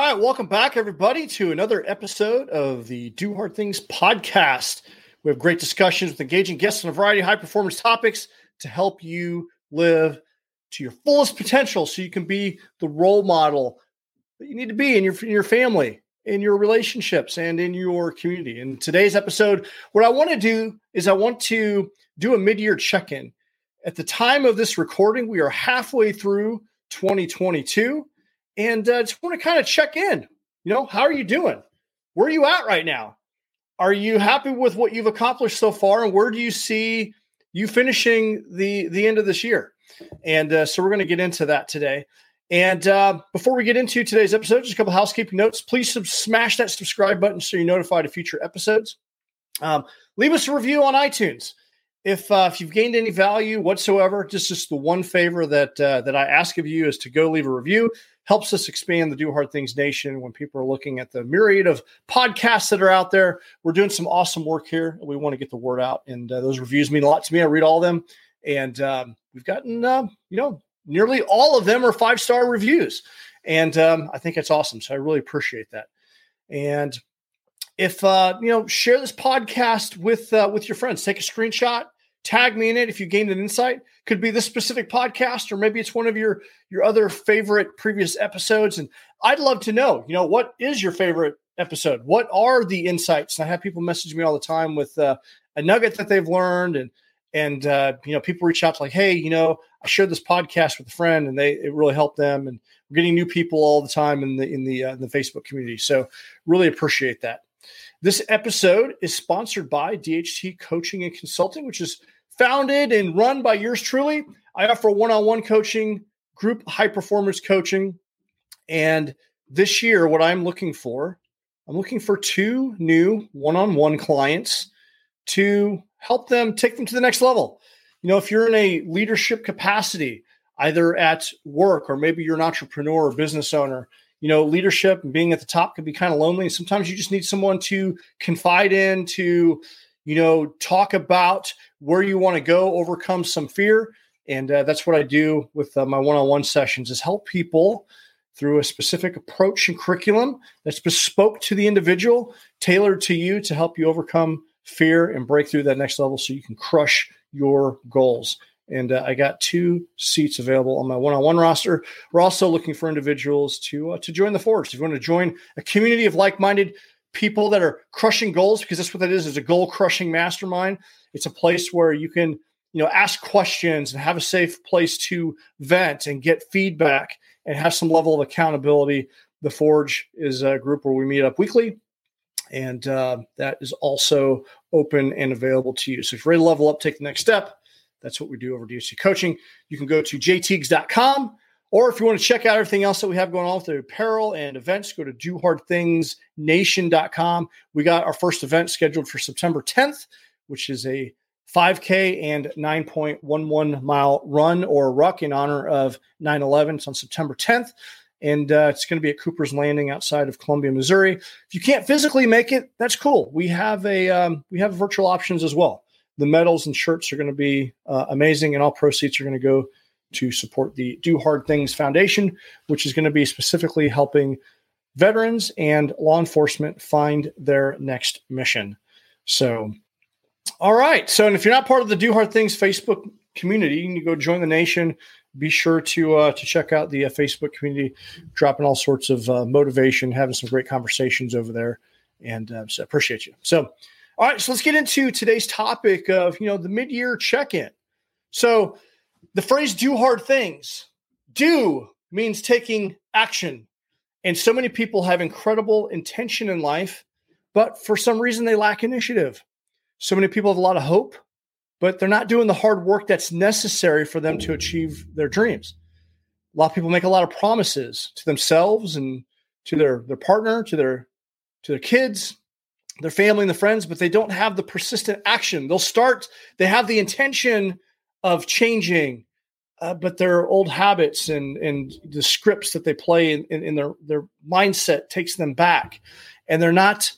Right, welcome back, everybody, to another episode of the Do Hard Things podcast. We have great discussions with engaging guests on a variety of high performance topics to help you live to your fullest potential so you can be the role model that you need to be in your, in your family, in your relationships, and in your community. In today's episode, what I want to do is I want to do a mid year check in. At the time of this recording, we are halfway through 2022 and uh, just want to kind of check in. You know, how are you doing? Where are you at right now? Are you happy with what you've accomplished so far, and where do you see you finishing the the end of this year? And uh, so we're going to get into that today. And uh, before we get into today's episode, just a couple housekeeping notes. Please sub- smash that subscribe button so you're notified of future episodes. Um, leave us a review on iTunes. If uh, if you've gained any value whatsoever, just just the one favor that uh, that I ask of you is to go leave a review helps us expand the Do Hard Things Nation when people are looking at the myriad of podcasts that are out there. We're doing some awesome work here. We want to get the word out, and uh, those reviews mean a lot to me. I read all of them, and um, we've gotten, uh, you know, nearly all of them are five star reviews, and um, I think that's awesome. So I really appreciate that. And if uh, you know, share this podcast with uh, with your friends. Take a screenshot tag me in it if you gained an insight. Could be this specific podcast or maybe it's one of your your other favorite previous episodes. And i'd love to know you know what is your favorite episode? What are the insights? And i have people message me all the time with uh, a nugget that they've learned and and uh, you know people reach out to like hey you know i shared this podcast with a friend and they it really helped them. And we're getting new people all the time in the in the uh, in the facebook community. So really appreciate that this episode is sponsored by DHT Coaching and Consulting, which is founded and run by yours truly. I offer one on one coaching, group high performance coaching. And this year, what I'm looking for, I'm looking for two new one on one clients to help them take them to the next level. You know, if you're in a leadership capacity, either at work or maybe you're an entrepreneur or business owner, you know, leadership and being at the top can be kind of lonely. And sometimes you just need someone to confide in, to, you know, talk about where you want to go, overcome some fear. And uh, that's what I do with uh, my one-on-one sessions is help people through a specific approach and curriculum that's bespoke to the individual, tailored to you to help you overcome fear and break through that next level so you can crush your goals and uh, I got two seats available on my one-on-one roster. We're also looking for individuals to uh, to join the Forge. If you want to join a community of like-minded people that are crushing goals, because that's what that is, is a goal-crushing mastermind. It's a place where you can you know ask questions and have a safe place to vent and get feedback and have some level of accountability. The Forge is a group where we meet up weekly. And uh, that is also open and available to you. So if you're ready to level up, take the next step that's what we do over DHT Coaching. You can go to jteagues.com, or if you want to check out everything else that we have going on with the apparel and events, go to dohardthingsnation.com. We got our first event scheduled for September 10th, which is a 5K and 9.11 mile run or ruck in honor of 9 11. It's on September 10th. And uh, it's going to be at Cooper's Landing outside of Columbia, Missouri. If you can't physically make it, that's cool. We have a um, we have virtual options as well the medals and shirts are going to be uh, amazing, and all proceeds are going to go to support the Do Hard Things Foundation, which is going to be specifically helping veterans and law enforcement find their next mission. So, all right. So, and if you're not part of the Do Hard Things Facebook community, you can go join the nation. Be sure to uh, to check out the uh, Facebook community, dropping all sorts of uh, motivation, having some great conversations over there, and uh, so appreciate you. So. All right, so let's get into today's topic of, you know, the mid-year check-in. So, the phrase do hard things. Do means taking action. And so many people have incredible intention in life, but for some reason they lack initiative. So many people have a lot of hope, but they're not doing the hard work that's necessary for them to achieve their dreams. A lot of people make a lot of promises to themselves and to their their partner, to their to their kids, their family and the friends, but they don't have the persistent action. They'll start, they have the intention of changing, uh, but their old habits and and the scripts that they play in, in, in, their their mindset takes them back, and they're not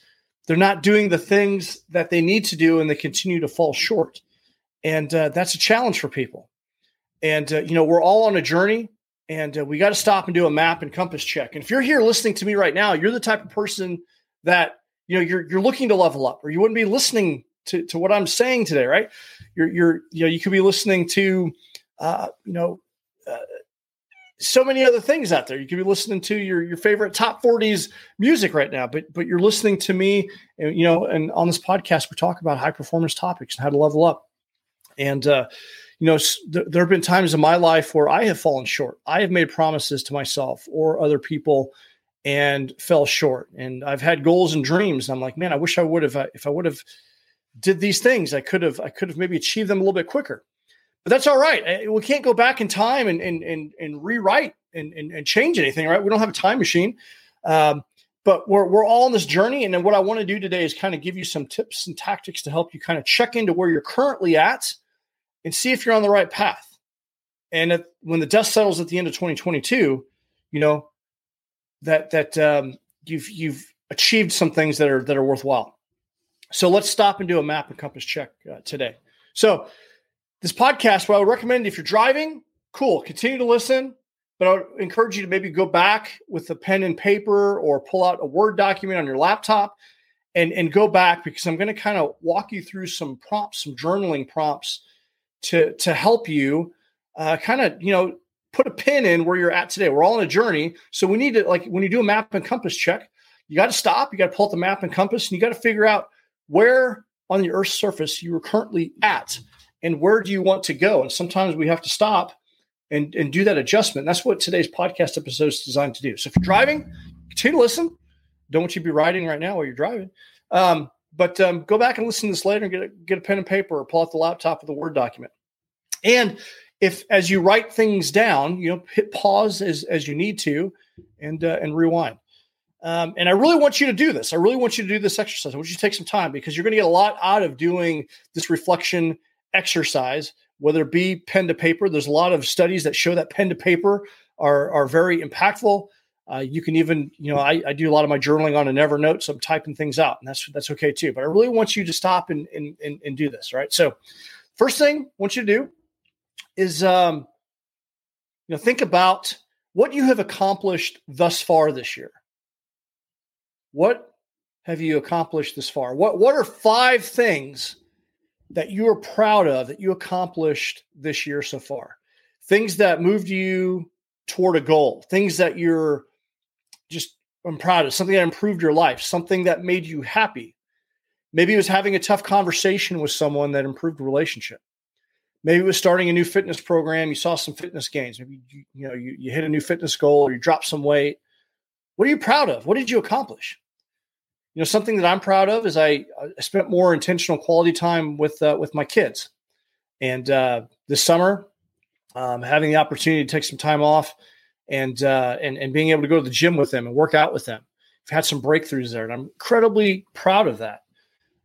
they're not doing the things that they need to do, and they continue to fall short, and uh, that's a challenge for people. And uh, you know we're all on a journey, and uh, we got to stop and do a map and compass check. And if you're here listening to me right now, you're the type of person that you know you're you're looking to level up, or you wouldn't be listening to, to what I'm saying today, right? You're you're you know you could be listening to uh, you know uh, so many other things out there. You could be listening to your your favorite top 40s music right now, but but you're listening to me, and you know, and on this podcast we talk about high performance topics and how to level up. And uh, you know, th- there have been times in my life where I have fallen short. I have made promises to myself or other people and fell short. And I've had goals and dreams. And I'm like, man, I wish I would have, if I would have did these things, I could have, I could have maybe achieved them a little bit quicker. But that's all right. We can't go back in time and and and, and rewrite and, and, and change anything, right? We don't have a time machine. Um, but we're we're all on this journey. And then what I want to do today is kind of give you some tips and tactics to help you kind of check into where you're currently at and see if you're on the right path. And if, when the dust settles at the end of 2022, you know, that that um, you've you've achieved some things that are that are worthwhile. So let's stop and do a map and compass check uh, today. So this podcast, what I would recommend if you're driving, cool, continue to listen. But I would encourage you to maybe go back with a pen and paper or pull out a Word document on your laptop and, and go back because I'm going to kind of walk you through some prompts, some journaling prompts to, to help you uh, kind of, you know, put a pin in where you're at today. We're all on a journey. So we need to, like, when you do a map and compass check, you got to stop, you got to pull out the map and compass, and you got to figure out where on the Earth's surface you are currently at and where do you want to go. And sometimes we have to stop and, and do that adjustment. That's what today's podcast episode is designed to do. So if you're driving, continue to listen. Don't want you to be riding right now while you're driving. Um, but um, go back and listen to this later and get a, get a pen and paper or pull out the laptop with a Word document. And if as you write things down, you know, hit pause as as you need to, and uh, and rewind. Um, and I really want you to do this. I really want you to do this exercise. I want you to take some time because you're going to get a lot out of doing this reflection exercise, whether it be pen to paper. There's a lot of studies that show that pen to paper are are very impactful. Uh, you can even, you know, I, I, do a lot of my journaling on a Evernote, so I'm typing things out, and that's that's okay too. But I really want you to stop and and and, and do this. Right. So, first thing I want you to do is um, you know think about what you have accomplished thus far this year. What have you accomplished this far? What what are five things that you are proud of that you accomplished this year so far? Things that moved you toward a goal, things that you're just I'm proud of, something that improved your life, something that made you happy. Maybe it was having a tough conversation with someone that improved the relationship. Maybe it was starting a new fitness program. You saw some fitness gains. Maybe you, you know you, you hit a new fitness goal or you dropped some weight. What are you proud of? What did you accomplish? You know, something that I'm proud of is I, I spent more intentional quality time with uh, with my kids. And uh, this summer, um, having the opportunity to take some time off and uh, and and being able to go to the gym with them and work out with them, I've had some breakthroughs there, and I'm incredibly proud of that.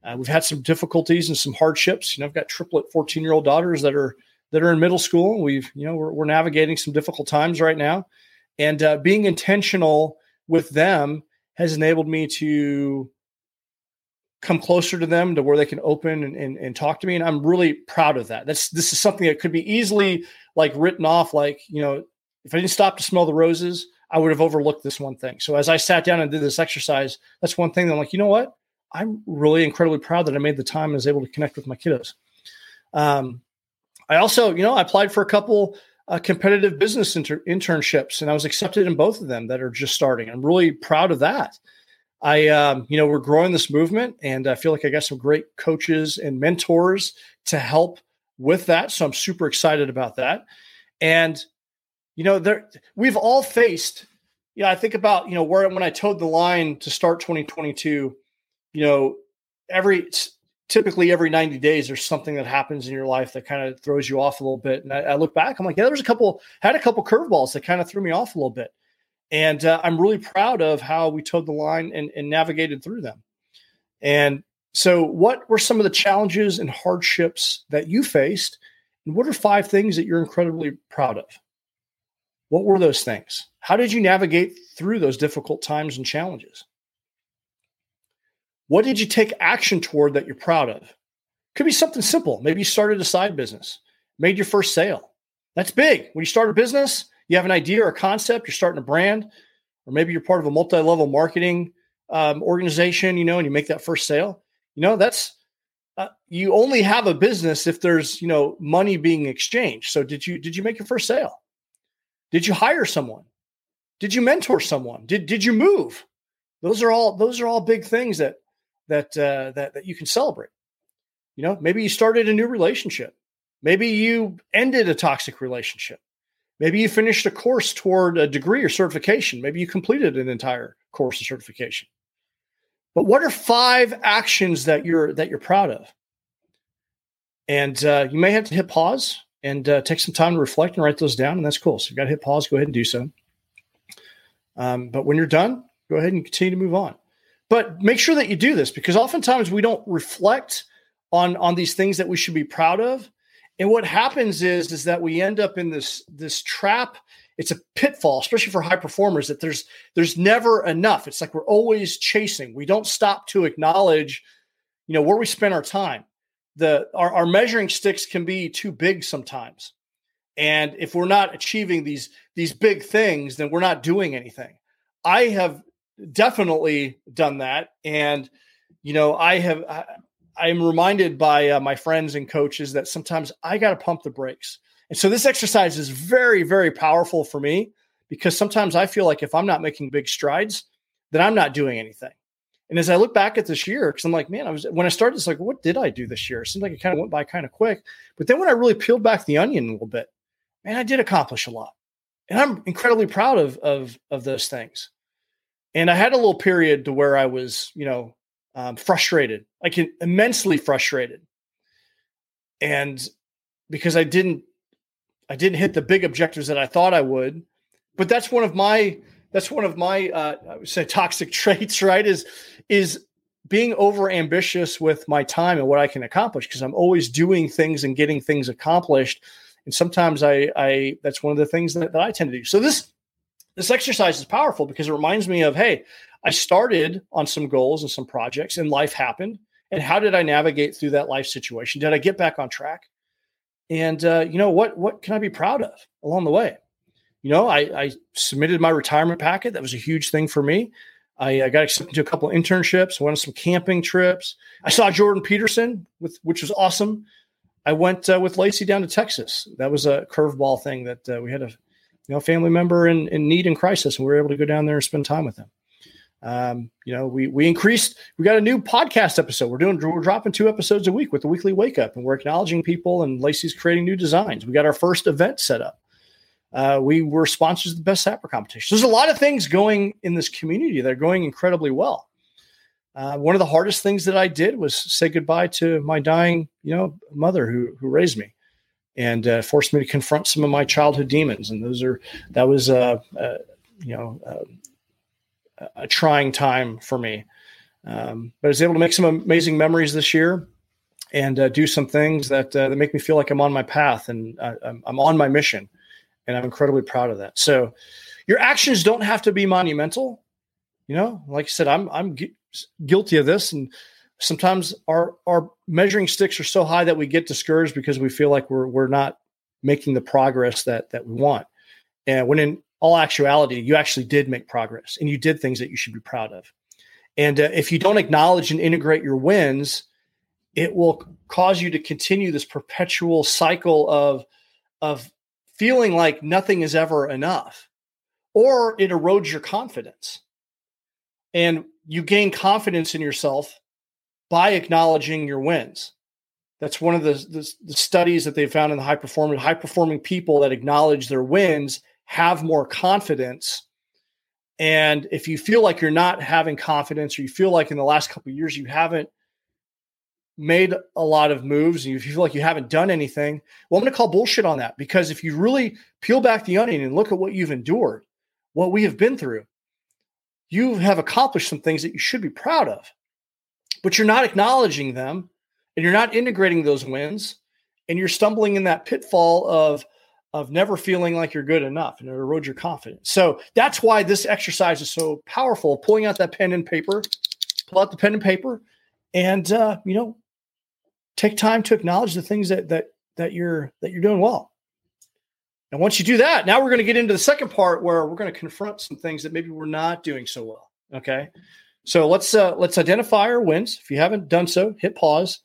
Uh, we've had some difficulties and some hardships. You know, I've got triplet 14 year old daughters that are that are in middle school. We've you know we're, we're navigating some difficult times right now, and uh, being intentional with them has enabled me to come closer to them to where they can open and, and, and, talk to me. And I'm really proud of that. That's this is something that could be easily like written off, like, you know, if I didn't stop to smell the roses, I would have overlooked this one thing. So as I sat down and did this exercise, that's one thing that I'm like, you know what? I'm really incredibly proud that I made the time and was able to connect with my kiddos. Um, I also, you know, I applied for a couple uh, competitive business inter- internships, and I was accepted in both of them that are just starting. I'm really proud of that. I, um, you know, we're growing this movement, and I feel like I got some great coaches and mentors to help with that. So I'm super excited about that. And you know, there we've all faced. Yeah, I think about you know where when I towed the line to start 2022. You know, every typically every 90 days there's something that happens in your life that kind of throws you off a little bit. And I, I look back, I'm like, yeah, there was a couple, had a couple curveballs that kind of threw me off a little bit. And uh, I'm really proud of how we towed the line and, and navigated through them. And so, what were some of the challenges and hardships that you faced? And what are five things that you're incredibly proud of? What were those things? How did you navigate through those difficult times and challenges? What did you take action toward that you're proud of? Could be something simple. Maybe you started a side business, made your first sale. That's big. When you start a business, you have an idea or a concept, you're starting a brand, or maybe you're part of a multi level marketing um, organization, you know, and you make that first sale. You know, that's uh, you only have a business if there's you know money being exchanged. So did you did you make your first sale? Did you hire someone? Did you mentor someone? Did did you move? Those are all those are all big things that that uh, that that you can celebrate. You know, maybe you started a new relationship. Maybe you ended a toxic relationship. Maybe you finished a course toward a degree or certification. Maybe you completed an entire course of certification. But what are five actions that you're that you're proud of? And uh, you may have to hit pause and uh, take some time to reflect and write those down, and that's cool. So you've got to hit pause. Go ahead and do so. Um, but when you're done, go ahead and continue to move on. But make sure that you do this because oftentimes we don't reflect on on these things that we should be proud of. And what happens is is that we end up in this this trap. It's a pitfall, especially for high performers, that there's there's never enough. It's like we're always chasing. We don't stop to acknowledge, you know, where we spend our time. The our, our measuring sticks can be too big sometimes. And if we're not achieving these these big things, then we're not doing anything. I have definitely done that. And, you know, I have, I, am reminded by uh, my friends and coaches that sometimes I got to pump the brakes. And so this exercise is very, very powerful for me because sometimes I feel like if I'm not making big strides, then I'm not doing anything. And as I look back at this year, because I'm like, man, I was when I started, it's like, what did I do this year? It seemed like it kind of went by kind of quick. But then when I really peeled back the onion a little bit, man, I did accomplish a lot. And I'm incredibly proud of of of those things. And I had a little period to where I was, you know, um, frustrated, like immensely frustrated. And because I didn't, I didn't hit the big objectives that I thought I would. But that's one of my, that's one of my, uh, I would say toxic traits, right? Is, is being over ambitious with my time and what I can accomplish because I'm always doing things and getting things accomplished. And sometimes I, I, that's one of the things that, that I tend to do. So this, this exercise is powerful because it reminds me of hey i started on some goals and some projects and life happened. And how did i navigate through that life situation? Did i get back on track? And uh, you know what what can i be proud of along the way? You know I, I submitted my retirement packet. That was a huge thing for me. I, I got accepted to a couple of internships went on some camping trips. I saw jordan peterson with which was awesome. I went uh, with lacey down to texas. That was a curveball thing that uh, we had a you know, family member in, in need and crisis, and we were able to go down there and spend time with them. Um, you know, we we increased. We got a new podcast episode. We're doing. We're dropping two episodes a week with the weekly wake up, and we're acknowledging people. And Lacey's creating new designs. We got our first event set up. Uh, we were sponsors of the best sapper competition. There's a lot of things going in this community that are going incredibly well. Uh, one of the hardest things that I did was say goodbye to my dying, you know, mother who who raised me and uh, forced me to confront some of my childhood demons. And those are that was a uh, you know uh, a trying time for me. Um, but I was able to make some amazing memories this year and uh, do some things that uh, that make me feel like I'm on my path and I'm, I'm on my mission, and I'm incredibly proud of that. So your actions don't have to be monumental. You know, like I said, I'm I'm gu- guilty of this and sometimes our our measuring sticks are so high that we get discouraged because we feel like we're we're not making the progress that that we want. And when in all actuality, you actually did make progress and you did things that you should be proud of. And uh, if you don't acknowledge and integrate your wins, it will cause you to continue this perpetual cycle of of feeling like nothing is ever enough or it erodes your confidence. And you gain confidence in yourself by acknowledging your wins. That's one of the, the, the studies that they found in the high performing high performing people that acknowledge their wins have more confidence. And if you feel like you're not having confidence, or you feel like in the last couple years you haven't made a lot of moves and you feel like you haven't done anything, well, I'm going to call bullshit on that because if you really peel back the onion and look at what you've endured, what we have been through, you have accomplished some things that you should be proud of, but you're not acknowledging them and you're not integrating those wins and you're stumbling in that pitfall of of never feeling like you're good enough and it erodes your confidence. So that's why this exercise is so powerful. Pulling out that pen and paper, pull out the pen and paper, and uh, you know, take time to acknowledge the things that that that you're that you're doing well. And once you do that, now we're going to get into the second part where we're going to confront some things that maybe we're not doing so well. Okay. So let's uh, let's identify our wins. If you haven't done so, hit pause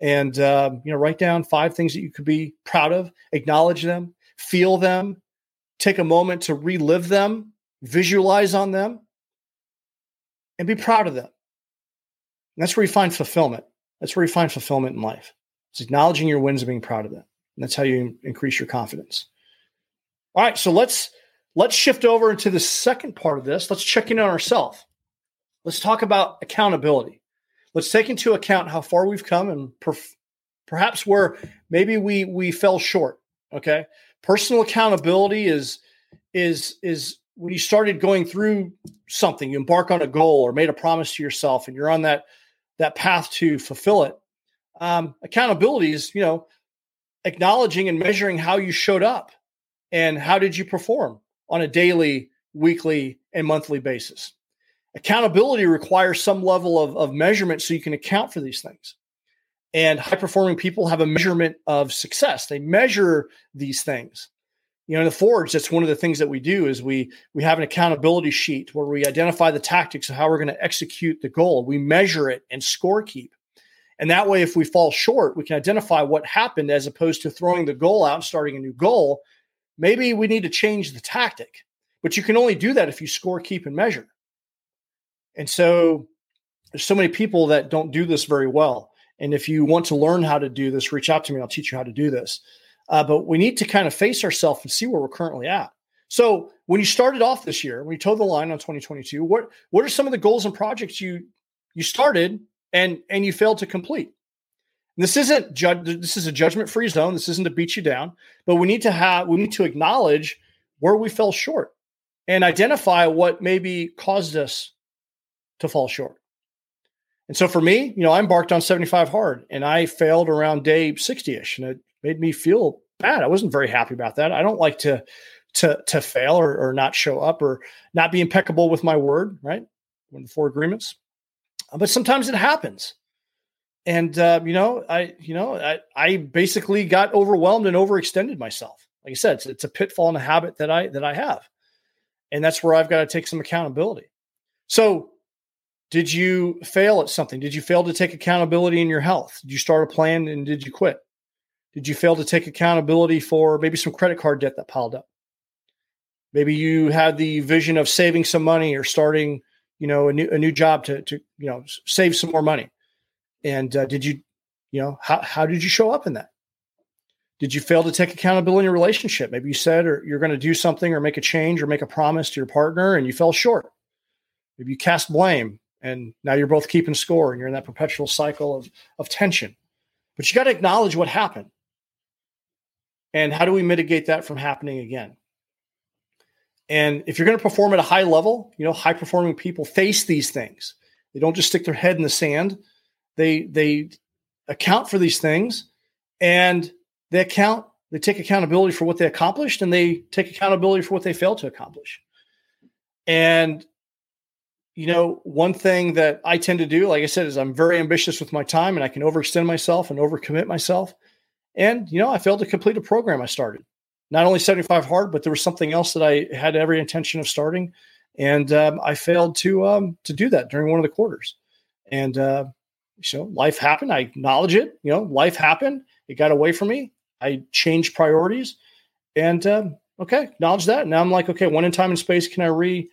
and uh, you know write down five things that you could be proud of. Acknowledge them, feel them, take a moment to relive them, visualize on them, and be proud of them. And that's where you find fulfillment. That's where you find fulfillment in life. It's acknowledging your wins and being proud of them. And that's how you increase your confidence. All right, so let's let's shift over into the second part of this. Let's check in on ourselves. Let's talk about accountability. Let's take into account how far we've come and perhaps where maybe we we fell short. Okay, personal accountability is is is when you started going through something, you embark on a goal or made a promise to yourself, and you're on that that path to fulfill it. Um, accountability is you know acknowledging and measuring how you showed up and how did you perform on a daily, weekly, and monthly basis. Accountability requires some level of, of measurement so you can account for these things. And high performing people have a measurement of success. They measure these things. You know, in the Forge, that's one of the things that we do is we we have an accountability sheet where we identify the tactics of how we're going to execute the goal. We measure it and score keep. And that way, if we fall short, we can identify what happened as opposed to throwing the goal out and starting a new goal maybe we need to change the tactic. But you can only do that if you score, keep, and measure. And so there's so many people that don't do this very well. And if you want to learn how to do this, reach out to me. I'll teach you how to do this. Uh, but we need to kind of face ourselves and see where we're currently at. So when you started off this year, when you toed the line on 2022, what what are some of the goals and projects you you started and and you failed to complete? This isn't judge. This is a judgment free zone. This isn't to beat you down, but we need to have we need to acknowledge where we fell short and identify what maybe caused us to fall short. And so for me, you know, I embarked on 75 hard and I failed around day 60 ish and it made me feel bad. I wasn't very happy about that. I don't like to to to fail or, or not show up or not be impeccable with my word, right? One of the four agreements. But sometimes it happens and uh, you know, I you know, I, I basically got overwhelmed and overextended myself. Like I said, it's, it's a pitfall and a habit that I that I have, and that's where I've got to take some accountability. So, did you fail at something? Did you fail to take accountability in your health? Did you start a plan and did you quit? Did you fail to take accountability for maybe some credit card debt that piled up? Maybe you had the vision of saving some money or starting, you know, a new a new job to to you know save some more money and uh, did you, you know, how, how did you show up in that? Did you fail to take accountability in your relationship? Maybe you said or you're going to do something or make a change or make a promise to your partner and you fell short. Maybe you cast blame and now you're both keeping score and you're in that perpetual cycle of, of tension. But you got to acknowledge what happened. And how do we mitigate that from happening again? And if you're going to perform at a high level, you know, high performing people face these things. They don't just stick their head in the sand they they account for these things and they account they take accountability for what they accomplished and they take accountability for what they failed to accomplish and you know one thing that i tend to do like i said is i'm very ambitious with my time and i can overextend myself and overcommit myself and you know i failed to complete a program i started not only 75 hard but there was something else that i had every intention of starting and um, i failed to um, to do that during one of the quarters and uh, so life happened. I acknowledge it. You know, life happened. It got away from me. I changed priorities, and um, okay, acknowledge that. Now I'm like, okay, when in time and space can I re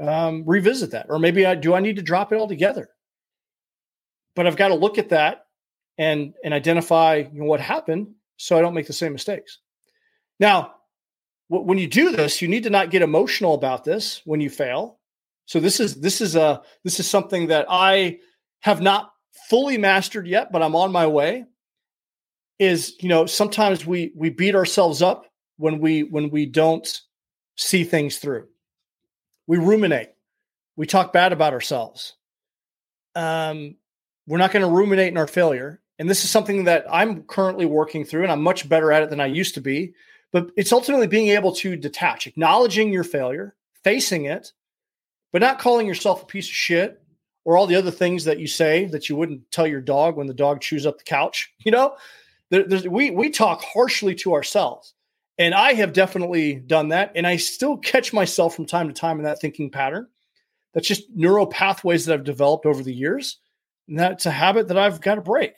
um, revisit that, or maybe I do I need to drop it altogether? But I've got to look at that and and identify you know, what happened, so I don't make the same mistakes. Now, w- when you do this, you need to not get emotional about this when you fail. So this is this is a this is something that I have not fully mastered yet, but I'm on my way. Is you know sometimes we we beat ourselves up when we when we don't see things through. We ruminate. We talk bad about ourselves. Um, we're not going to ruminate in our failure. And this is something that I'm currently working through, and I'm much better at it than I used to be. But it's ultimately being able to detach, acknowledging your failure, facing it, but not calling yourself a piece of shit or all the other things that you say that you wouldn't tell your dog when the dog chews up the couch. You know, there, we we talk harshly to ourselves, and I have definitely done that, and I still catch myself from time to time in that thinking pattern. That's just neural pathways that I've developed over the years, and that's a habit that I've got to break.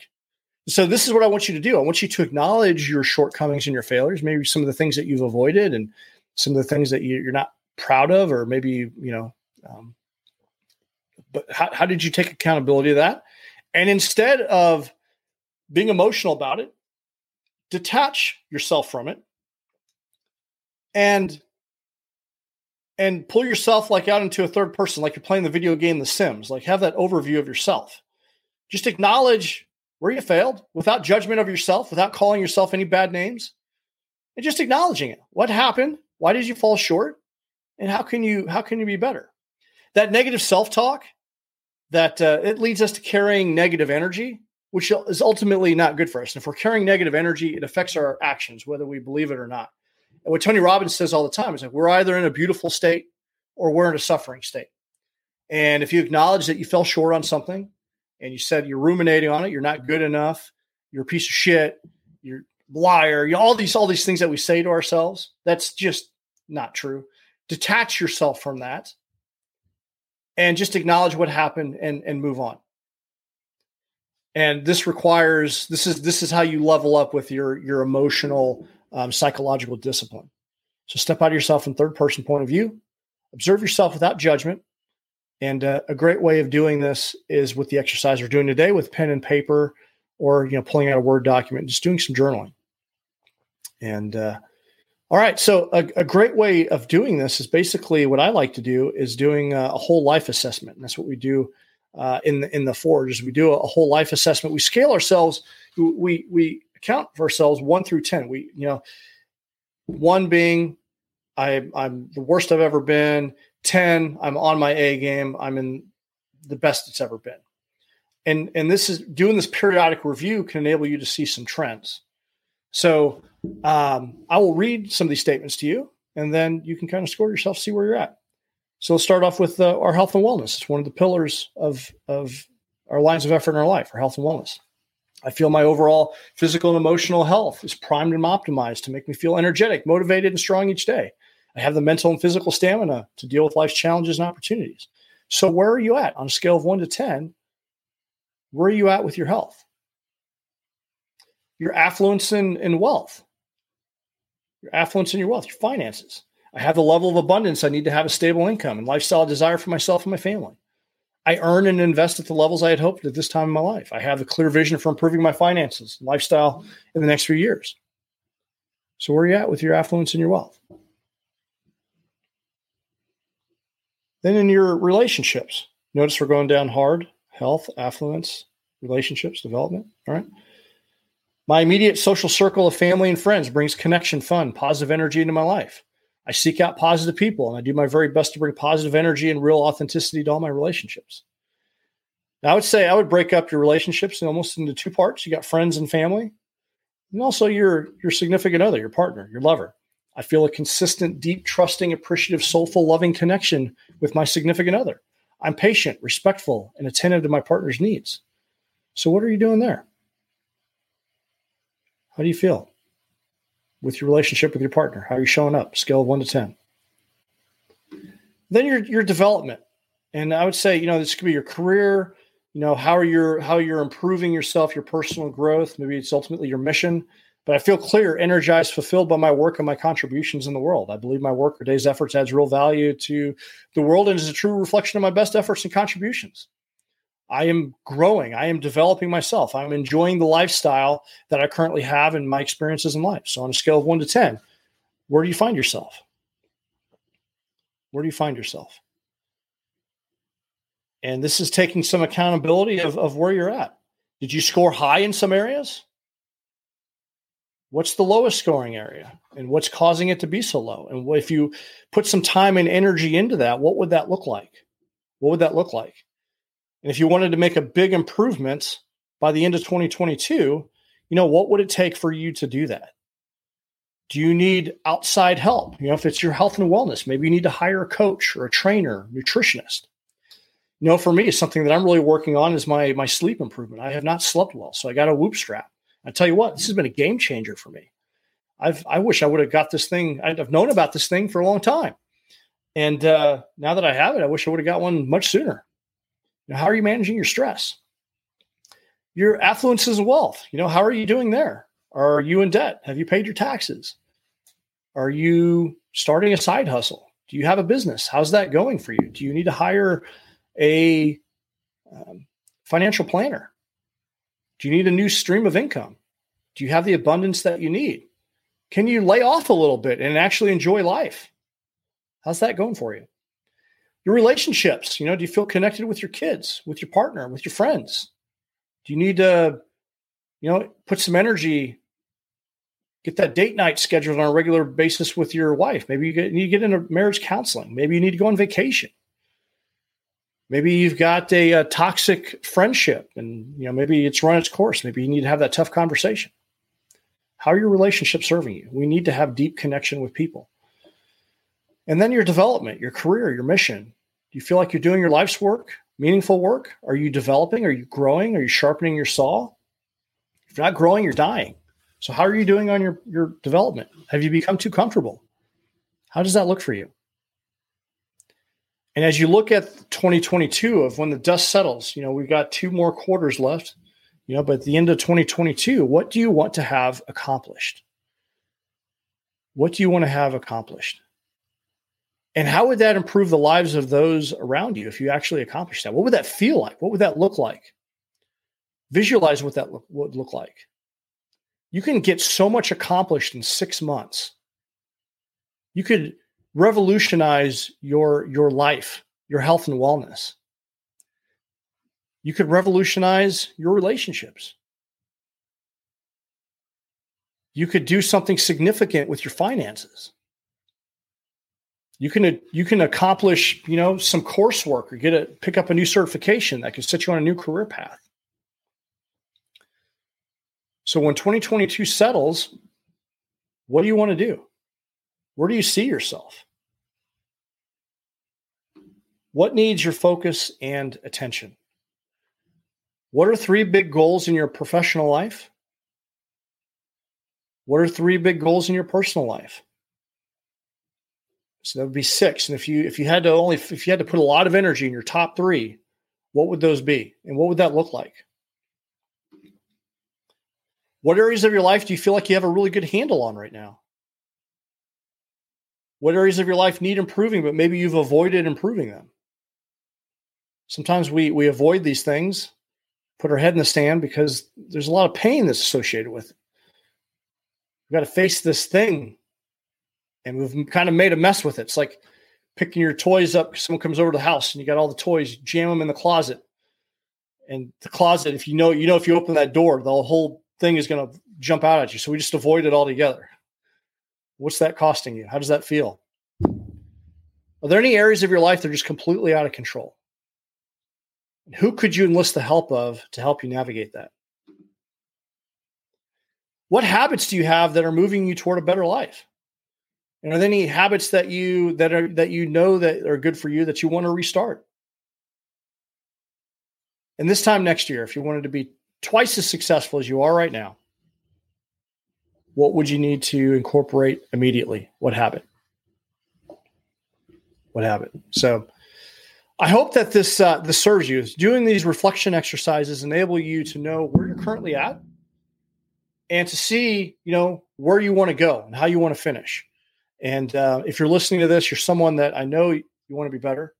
So this is what I want you to do. I want you to acknowledge your shortcomings and your failures, maybe some of the things that you've avoided, and some of the things that you're not proud of, or maybe you know. Um, but how, how did you take accountability of that? And instead of being emotional about it, detach yourself from it and and pull yourself like out into a third person like you're playing the video game the sims like have that overview of yourself. Just acknowledge where you failed without judgment of yourself without calling yourself any bad names and just acknowledging it. What happened? Why did you fall short? And how can you how can you be better? That negative self-talk that uh, it leads us to carrying negative energy, which is ultimately not good for us. And if we're carrying negative energy, it affects our actions, whether we believe it or not. And what Tony Robbins says all the time is like we're either in a beautiful state or we're in a suffering state. And if you acknowledge that you fell short on something and you said you're ruminating on it, you're not good enough, you're a piece of shit, you're liar, you, all these all these things that we say to ourselves, that's just not true. Detach yourself from that and just acknowledge what happened and and move on and this requires this is this is how you level up with your your emotional um, psychological discipline so step out of yourself from third person point of view observe yourself without judgment and uh, a great way of doing this is with the exercise we're doing today with pen and paper or you know pulling out a word document just doing some journaling and uh, all right. So a, a, great way of doing this is basically what I like to do is doing a, a whole life assessment. And that's what we do uh, in the, in the Forge. Is we do a, a, whole life assessment. We scale ourselves. We we account for ourselves one through ten. We you know one being I I'm the worst I've ever been. Ten I'm on my A game. I'm in the best it's ever been. And and this is doing this periodic review can enable you to see some trends. So um, I will read some of these statements to you, and then you can kind of score yourself, see where you're at. So let's start off with uh, our health and wellness. It's one of the pillars of of our lines of effort in our life, our health and wellness. I feel my overall physical and emotional health is primed and optimized to make me feel energetic, motivated, and strong each day. I have the mental and physical stamina to deal with life's challenges and opportunities. So, where are you at on a scale of one to 10? Where are you at with your health? Your affluence and, and wealth your affluence and your wealth, your finances. I have the level of abundance I need to have a stable income and lifestyle desire for myself and my family. I earn and invest at the levels I had hoped at this time in my life. I have a clear vision for improving my finances lifestyle in the next few years. So, where are you at with your affluence and your wealth? Then, in your relationships, notice we're going down hard health, affluence, relationships, development. All right. My immediate social circle of family and friends brings connection, fun, positive energy into my life. I seek out positive people and I do my very best to bring positive energy and real authenticity to all my relationships. Now, I would say I would break up your relationships almost into two parts. You got friends and family, and also your your significant other, your partner, your lover. I feel a consistent, deep, trusting, appreciative, soulful, loving connection with my significant other. I'm patient, respectful, and attentive to my partner's needs. So, what are you doing there? How do you feel with your relationship with your partner? How are you showing up? Scale of one to 10. Then your, your development. And I would say, you know, this could be your career, you know, how are your, how you're improving yourself, your personal growth. Maybe it's ultimately your mission, but I feel clear, energized, fulfilled by my work and my contributions in the world. I believe my work or day's efforts adds real value to the world and is a true reflection of my best efforts and contributions. I am growing. I am developing myself. I'm enjoying the lifestyle that I currently have and my experiences in life. So, on a scale of one to 10, where do you find yourself? Where do you find yourself? And this is taking some accountability of, of where you're at. Did you score high in some areas? What's the lowest scoring area? And what's causing it to be so low? And if you put some time and energy into that, what would that look like? What would that look like? And if you wanted to make a big improvement by the end of 2022, you know, what would it take for you to do that? Do you need outside help? You know, if it's your health and wellness, maybe you need to hire a coach or a trainer, nutritionist. You know, for me, something that I'm really working on is my my sleep improvement. I have not slept well, so I got a whoop strap. I tell you what, this has been a game changer for me. I've I wish I would have got this thing. I've known about this thing for a long time, and uh, now that I have it, I wish I would have got one much sooner. How are you managing your stress? Your affluences is wealth. You know, how are you doing there? Are you in debt? Have you paid your taxes? Are you starting a side hustle? Do you have a business? How's that going for you? Do you need to hire a um, financial planner? Do you need a new stream of income? Do you have the abundance that you need? Can you lay off a little bit and actually enjoy life? How's that going for you? Your relationships, you know, do you feel connected with your kids, with your partner, with your friends? Do you need to, you know, put some energy get that date night scheduled on a regular basis with your wife. Maybe you get, need to get into marriage counseling. Maybe you need to go on vacation. Maybe you've got a, a, toxic friendship and you know maybe it's run its course. Maybe you need to have that tough conversation. How are your relationships serving you? We need to have deep connection with people. And then your development, your career, your mission. You feel like you're doing your life's work, meaningful work? Are you developing? Are you growing? Are you sharpening your saw? If you're not growing, you're dying. So how are you doing on your, your development? Have you become too comfortable? How does that look for you? And as you look at 2022 of when the dust settles, you know, we've got two more quarters left, you know, but at the end of 2022, what do you want to have accomplished? What do you want to have accomplished? And how would that improve the lives of those around you if you actually accomplish that? What would that feel like? What would that look like? Visualize what that would look like you can get so much accomplished in six months. You could revolutionize your your life, your health and wellness. You could revolutionize your relationships. You could do something significant with your finances. You can you can accomplish, you know, some coursework or get a pick up a new certification that can set you on a new career path. So when 2022 settles, what do you want to do? Where do you see yourself? What needs your focus and attention? What are three big goals in your professional life? What are three big goals in your personal life? So that would be six. And if you if you had to only if you had to put a lot of energy in your top three, what would those be? And what would that look like? What areas of your life do you feel like you have a really good handle on right now? What areas of your life need improving, but maybe you've avoided improving them? Sometimes we we avoid these things, put our head in the sand because there's a lot of pain that's associated with it. We've got to face this thing, and we've kind of made a mess with it. It's like picking your toys up. Someone comes over to the house, and you got all the toys, jam them in the closet, and the closet. If you know, you know, if you open that door, the whole thing is going to jump out at you. So we just avoid it altogether. What's that costing you? How does that feel? Are there any areas of your life that are just completely out of control? who could you enlist the help of to help you navigate that? What habits do you have that are moving you toward a better life? And are there any habits that you that are that you know that are good for you that you want to restart? And this time next year, if you wanted to be twice as successful as you are right now, what would you need to incorporate immediately? What habit? What habit? So I hope that this uh, this serves you. Doing these reflection exercises enable you to know where you're currently at and to see, you know, where you want to go and how you want to finish. And uh, if you're listening to this, you're someone that I know you want to be better.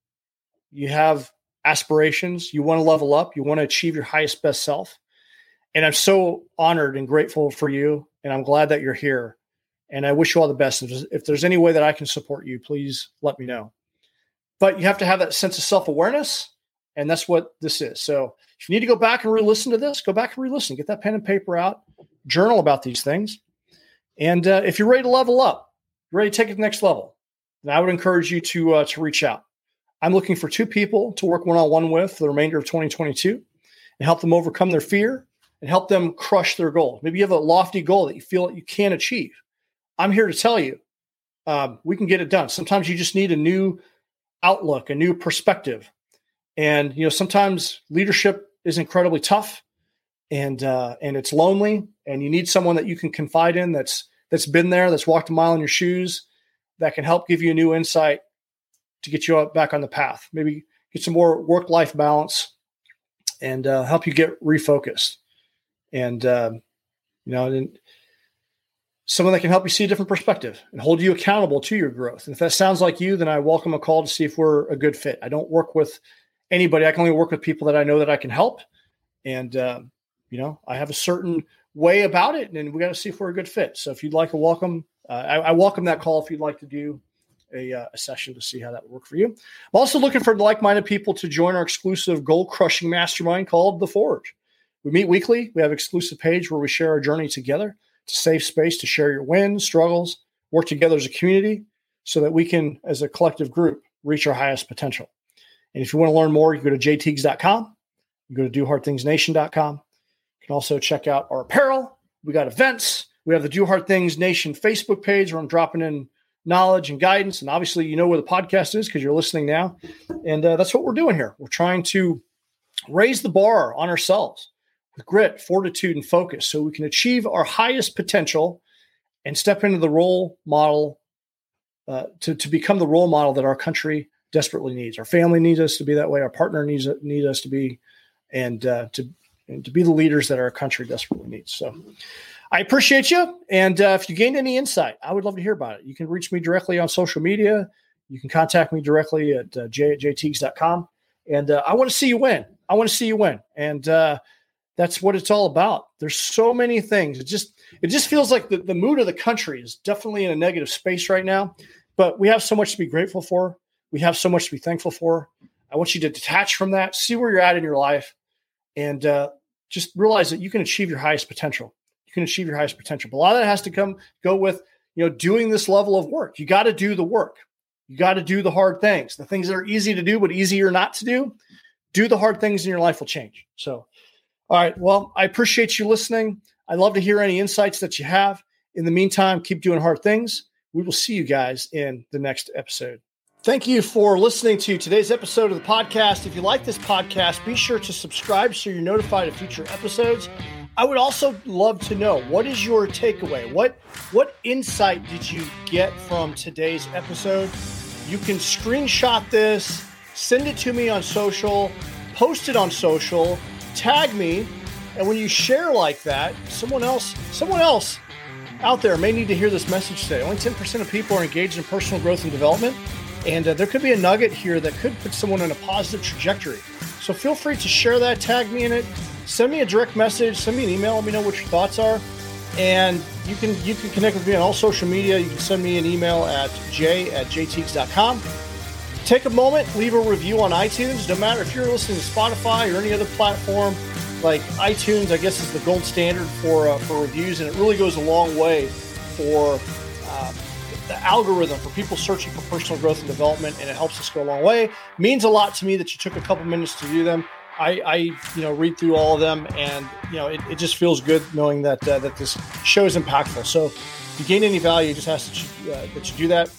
You have aspirations. You want to level up. You want to achieve your highest best self. And I'm so honored and grateful for you. And I'm glad that you're here. And I wish you all the best. If there's any way that I can support you, please let me know. But you have to have that sense of self awareness And that's what this is. So if you need to go back and re-listen to this, go back and re-listen. Get that pen and paper out, journal about these things. And uh, if you're ready to level up, ready to take it to the next level, then I would encourage you to uh, to reach out. I'm looking for two people to work one on one with for the remainder of 2022 and help them overcome their fear and help them crush their goal. Maybe you have a lofty goal that you feel that you can't achieve. I'm here to tell you um, we can get it done. Sometimes you just need a new outlook, a new perspective. And you know, sometimes leadership is incredibly tough and uh, and it's lonely and you need someone that you can confide in that's that's been there, that's walked a mile in your shoes, that can help give you a new insight to get you back on the path. Maybe get some more work life balance and uh, help you get refocused. And uh, you know, and someone that can help you see a different perspective and hold you accountable to your growth. And if that sounds like you, then I welcome a call to see if we're a good fit. I don't work with anybody. I can only work with people that I know that I can help. And uh, you know, I have a certain way about it, and we got to see if we're a good fit. So if you'd like to welcome, uh, I, I, welcome that call if you'd like to do a, uh, a, session to see how that would work for you. I'm also looking for like-minded people to join our exclusive goal-crushing mastermind called The Forge. We meet weekly. We have exclusive page where we share our journey together. It's a safe space to share your wins, struggles, work together as a community, so that we can, as a collective group, reach our highest potential. And if you want to learn more, you go to jaytiegs.com. You go to dohardthingsnation.com can also check out our apparel. We got events. We have the Do Hard Things Nation Facebook page where I'm dropping in knowledge and guidance. And obviously, you know where the podcast is because you're listening now. And uh, that's what we're doing here. We're trying to raise the bar on ourselves with grit, fortitude, and focus so we can achieve our highest potential and step into the role model uh, to, to become the role model that our country desperately needs. Our family needs us to be that way. Our partner needs, needs us to be, and uh, to and to be the leaders that our country desperately needs. So I appreciate you. And uh, if you gained any insight, I would love to hear about it. You can reach me directly on social media. You can contact me directly at uh, j- jaytiegs.com. And uh, I want to see you win. I want to see you win. And uh, that's what it's all about. There's so many things. It just it just feels like the, the mood of the country is definitely in a negative space right now. But we have so much to be grateful for. We have so much to be thankful for. I want you to detach from that, see where you're at in your life, and uh, just realize that you can achieve your highest potential. You can achieve your highest potential. But a lot of that has to come go with you know doing this level of work. You got to do the work. You got to do the hard things, the things that are easy to do but easier not to do. Do the hard things, and your life will change. So, all right. Well, I appreciate you listening. I'd love to hear any insights that you have. In the meantime, keep doing hard things. We will see you guys in the next episode. Thank you for listening to today's episode of the podcast. If you like this podcast, be sure to subscribe so you're notified of future episodes. I would also love to know what is your takeaway? What what insight did you get from today's episode? You can screenshot this, send it to me on social, post it on social, tag me, and when you share like that, someone else someone else out there may need to hear this message today. Only 10% of people are engaged in personal growth and development. And uh, there could be a nugget here that could put someone on a positive trajectory. So feel free to share that, tag me in it, send me a direct message, send me an email, let me know what your thoughts are. And you can you can connect with me on all social media. You can send me an email at j at jaytiegs.com. Take a moment, leave a review on iTunes. No matter if you're listening to Spotify or any other platform, like iTunes, I guess is the gold standard for uh, for reviews, and it really goes a long way for uh, the algorithm for people searching for personal growth and development, and it helps us go a long way. Means a lot to me that you took a couple minutes to do them. I, I you know, read through all of them, and you know, it, it just feels good knowing that uh, that this show is impactful. So, if you gain any value, just ask that you, uh, that you do that.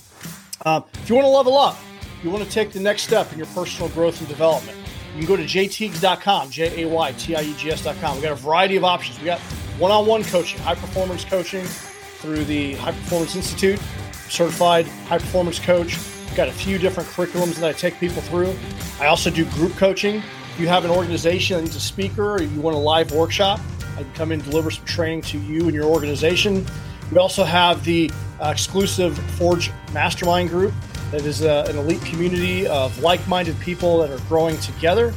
Um, if you want to level up, you want to take the next step in your personal growth and development. You can go to jaytiegs.com, J A Y T I E G S.com. We got a variety of options. We got one on one coaching, high performance coaching through the High Performance Institute certified high performance coach. Got a few different curriculums that I take people through. I also do group coaching. If you have an organization that needs a speaker or you want a live workshop, I can come in and deliver some training to you and your organization. We also have the uh, exclusive Forge Mastermind group that is uh, an elite community of like minded people that are growing together.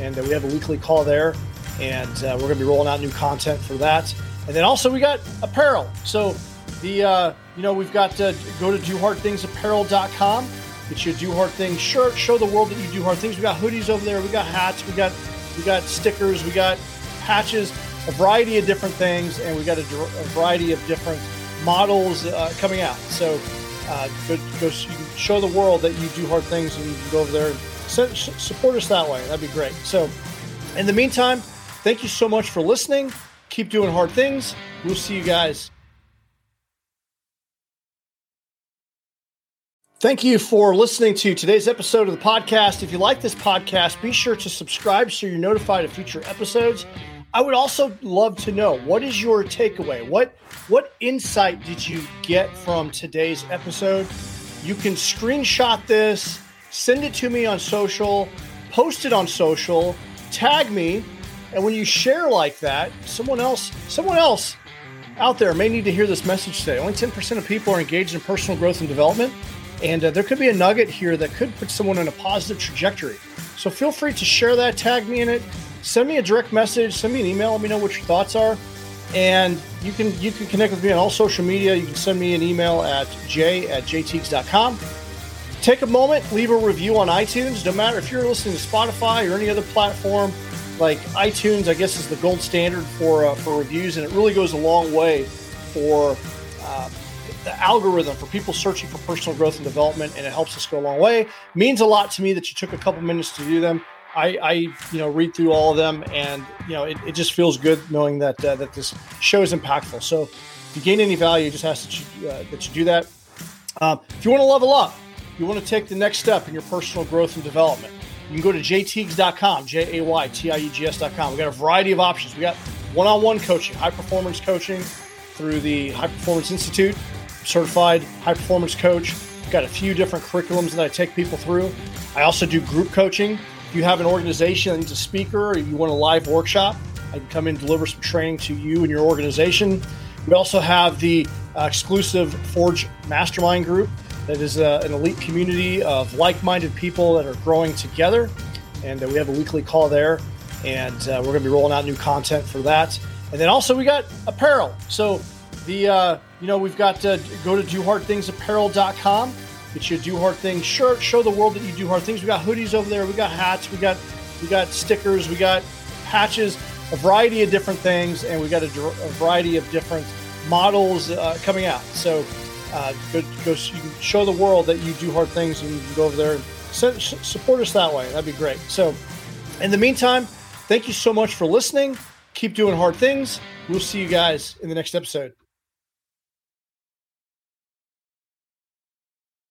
And uh, we have a weekly call there. And uh, we're going to be rolling out new content for that. And then also, we got apparel. So the uh, you know we've got to go to dohardthingsapparel.com Get you a Do Hard Things shirt. Show the world that you do hard things. We got hoodies over there. We got hats. We got we got stickers. We got patches. A variety of different things, and we got a, a variety of different models uh, coming out. So uh, go, go show the world that you do hard things, and you can go over there and support us that way. That'd be great. So, in the meantime, thank you so much for listening. Keep doing hard things. We'll see you guys. Thank you for listening to today's episode of the podcast. If you like this podcast, be sure to subscribe so you're notified of future episodes. I would also love to know what is your takeaway? What what insight did you get from today's episode? You can screenshot this, send it to me on social, post it on social, tag me, and when you share like that, someone else someone else out there may need to hear this message today. Only 10% of people are engaged in personal growth and development. And uh, there could be a nugget here that could put someone in a positive trajectory. So feel free to share that, tag me in it, send me a direct message, send me an email, let me know what your thoughts are. And you can you can connect with me on all social media. You can send me an email at j at jaytiegs.com. Take a moment, leave a review on iTunes. No matter if you're listening to Spotify or any other platform, like iTunes, I guess is the gold standard for uh, for reviews, and it really goes a long way for uh, the algorithm for people searching for personal growth and development, and it helps us go a long way. means a lot to me that you took a couple minutes to do them. I, I you know read through all of them, and you know it, it just feels good knowing that uh, that this show is impactful. So if you gain any value, just ask that you, uh, that you do that. Um, if you want to level up, you want to take the next step in your personal growth and development. You can go to jaytiegs.com, J A Y T I E G S.com. We got a variety of options. We got one on one coaching, high performance coaching through the High Performance Institute certified high performance coach. Got a few different curriculums that I take people through. I also do group coaching. If you have an organization that needs a speaker or you want a live workshop, I can come in and deliver some training to you and your organization. We also have the uh, exclusive Forge Mastermind group that is uh, an elite community of like minded people that are growing together. And uh, we have a weekly call there. And uh, we're going to be rolling out new content for that. And then also, we got apparel. So the you know we've got to go to dohardthingsapparel.com get you a do hard things shirt show the world that you do hard things we got hoodies over there we got hats we got we got stickers we got patches a variety of different things and we got a, a variety of different models uh, coming out so uh, go, go you can show the world that you do hard things and you can go over there and support us that way. That'd be great. So in the meantime thank you so much for listening. Keep doing hard things. We'll see you guys in the next episode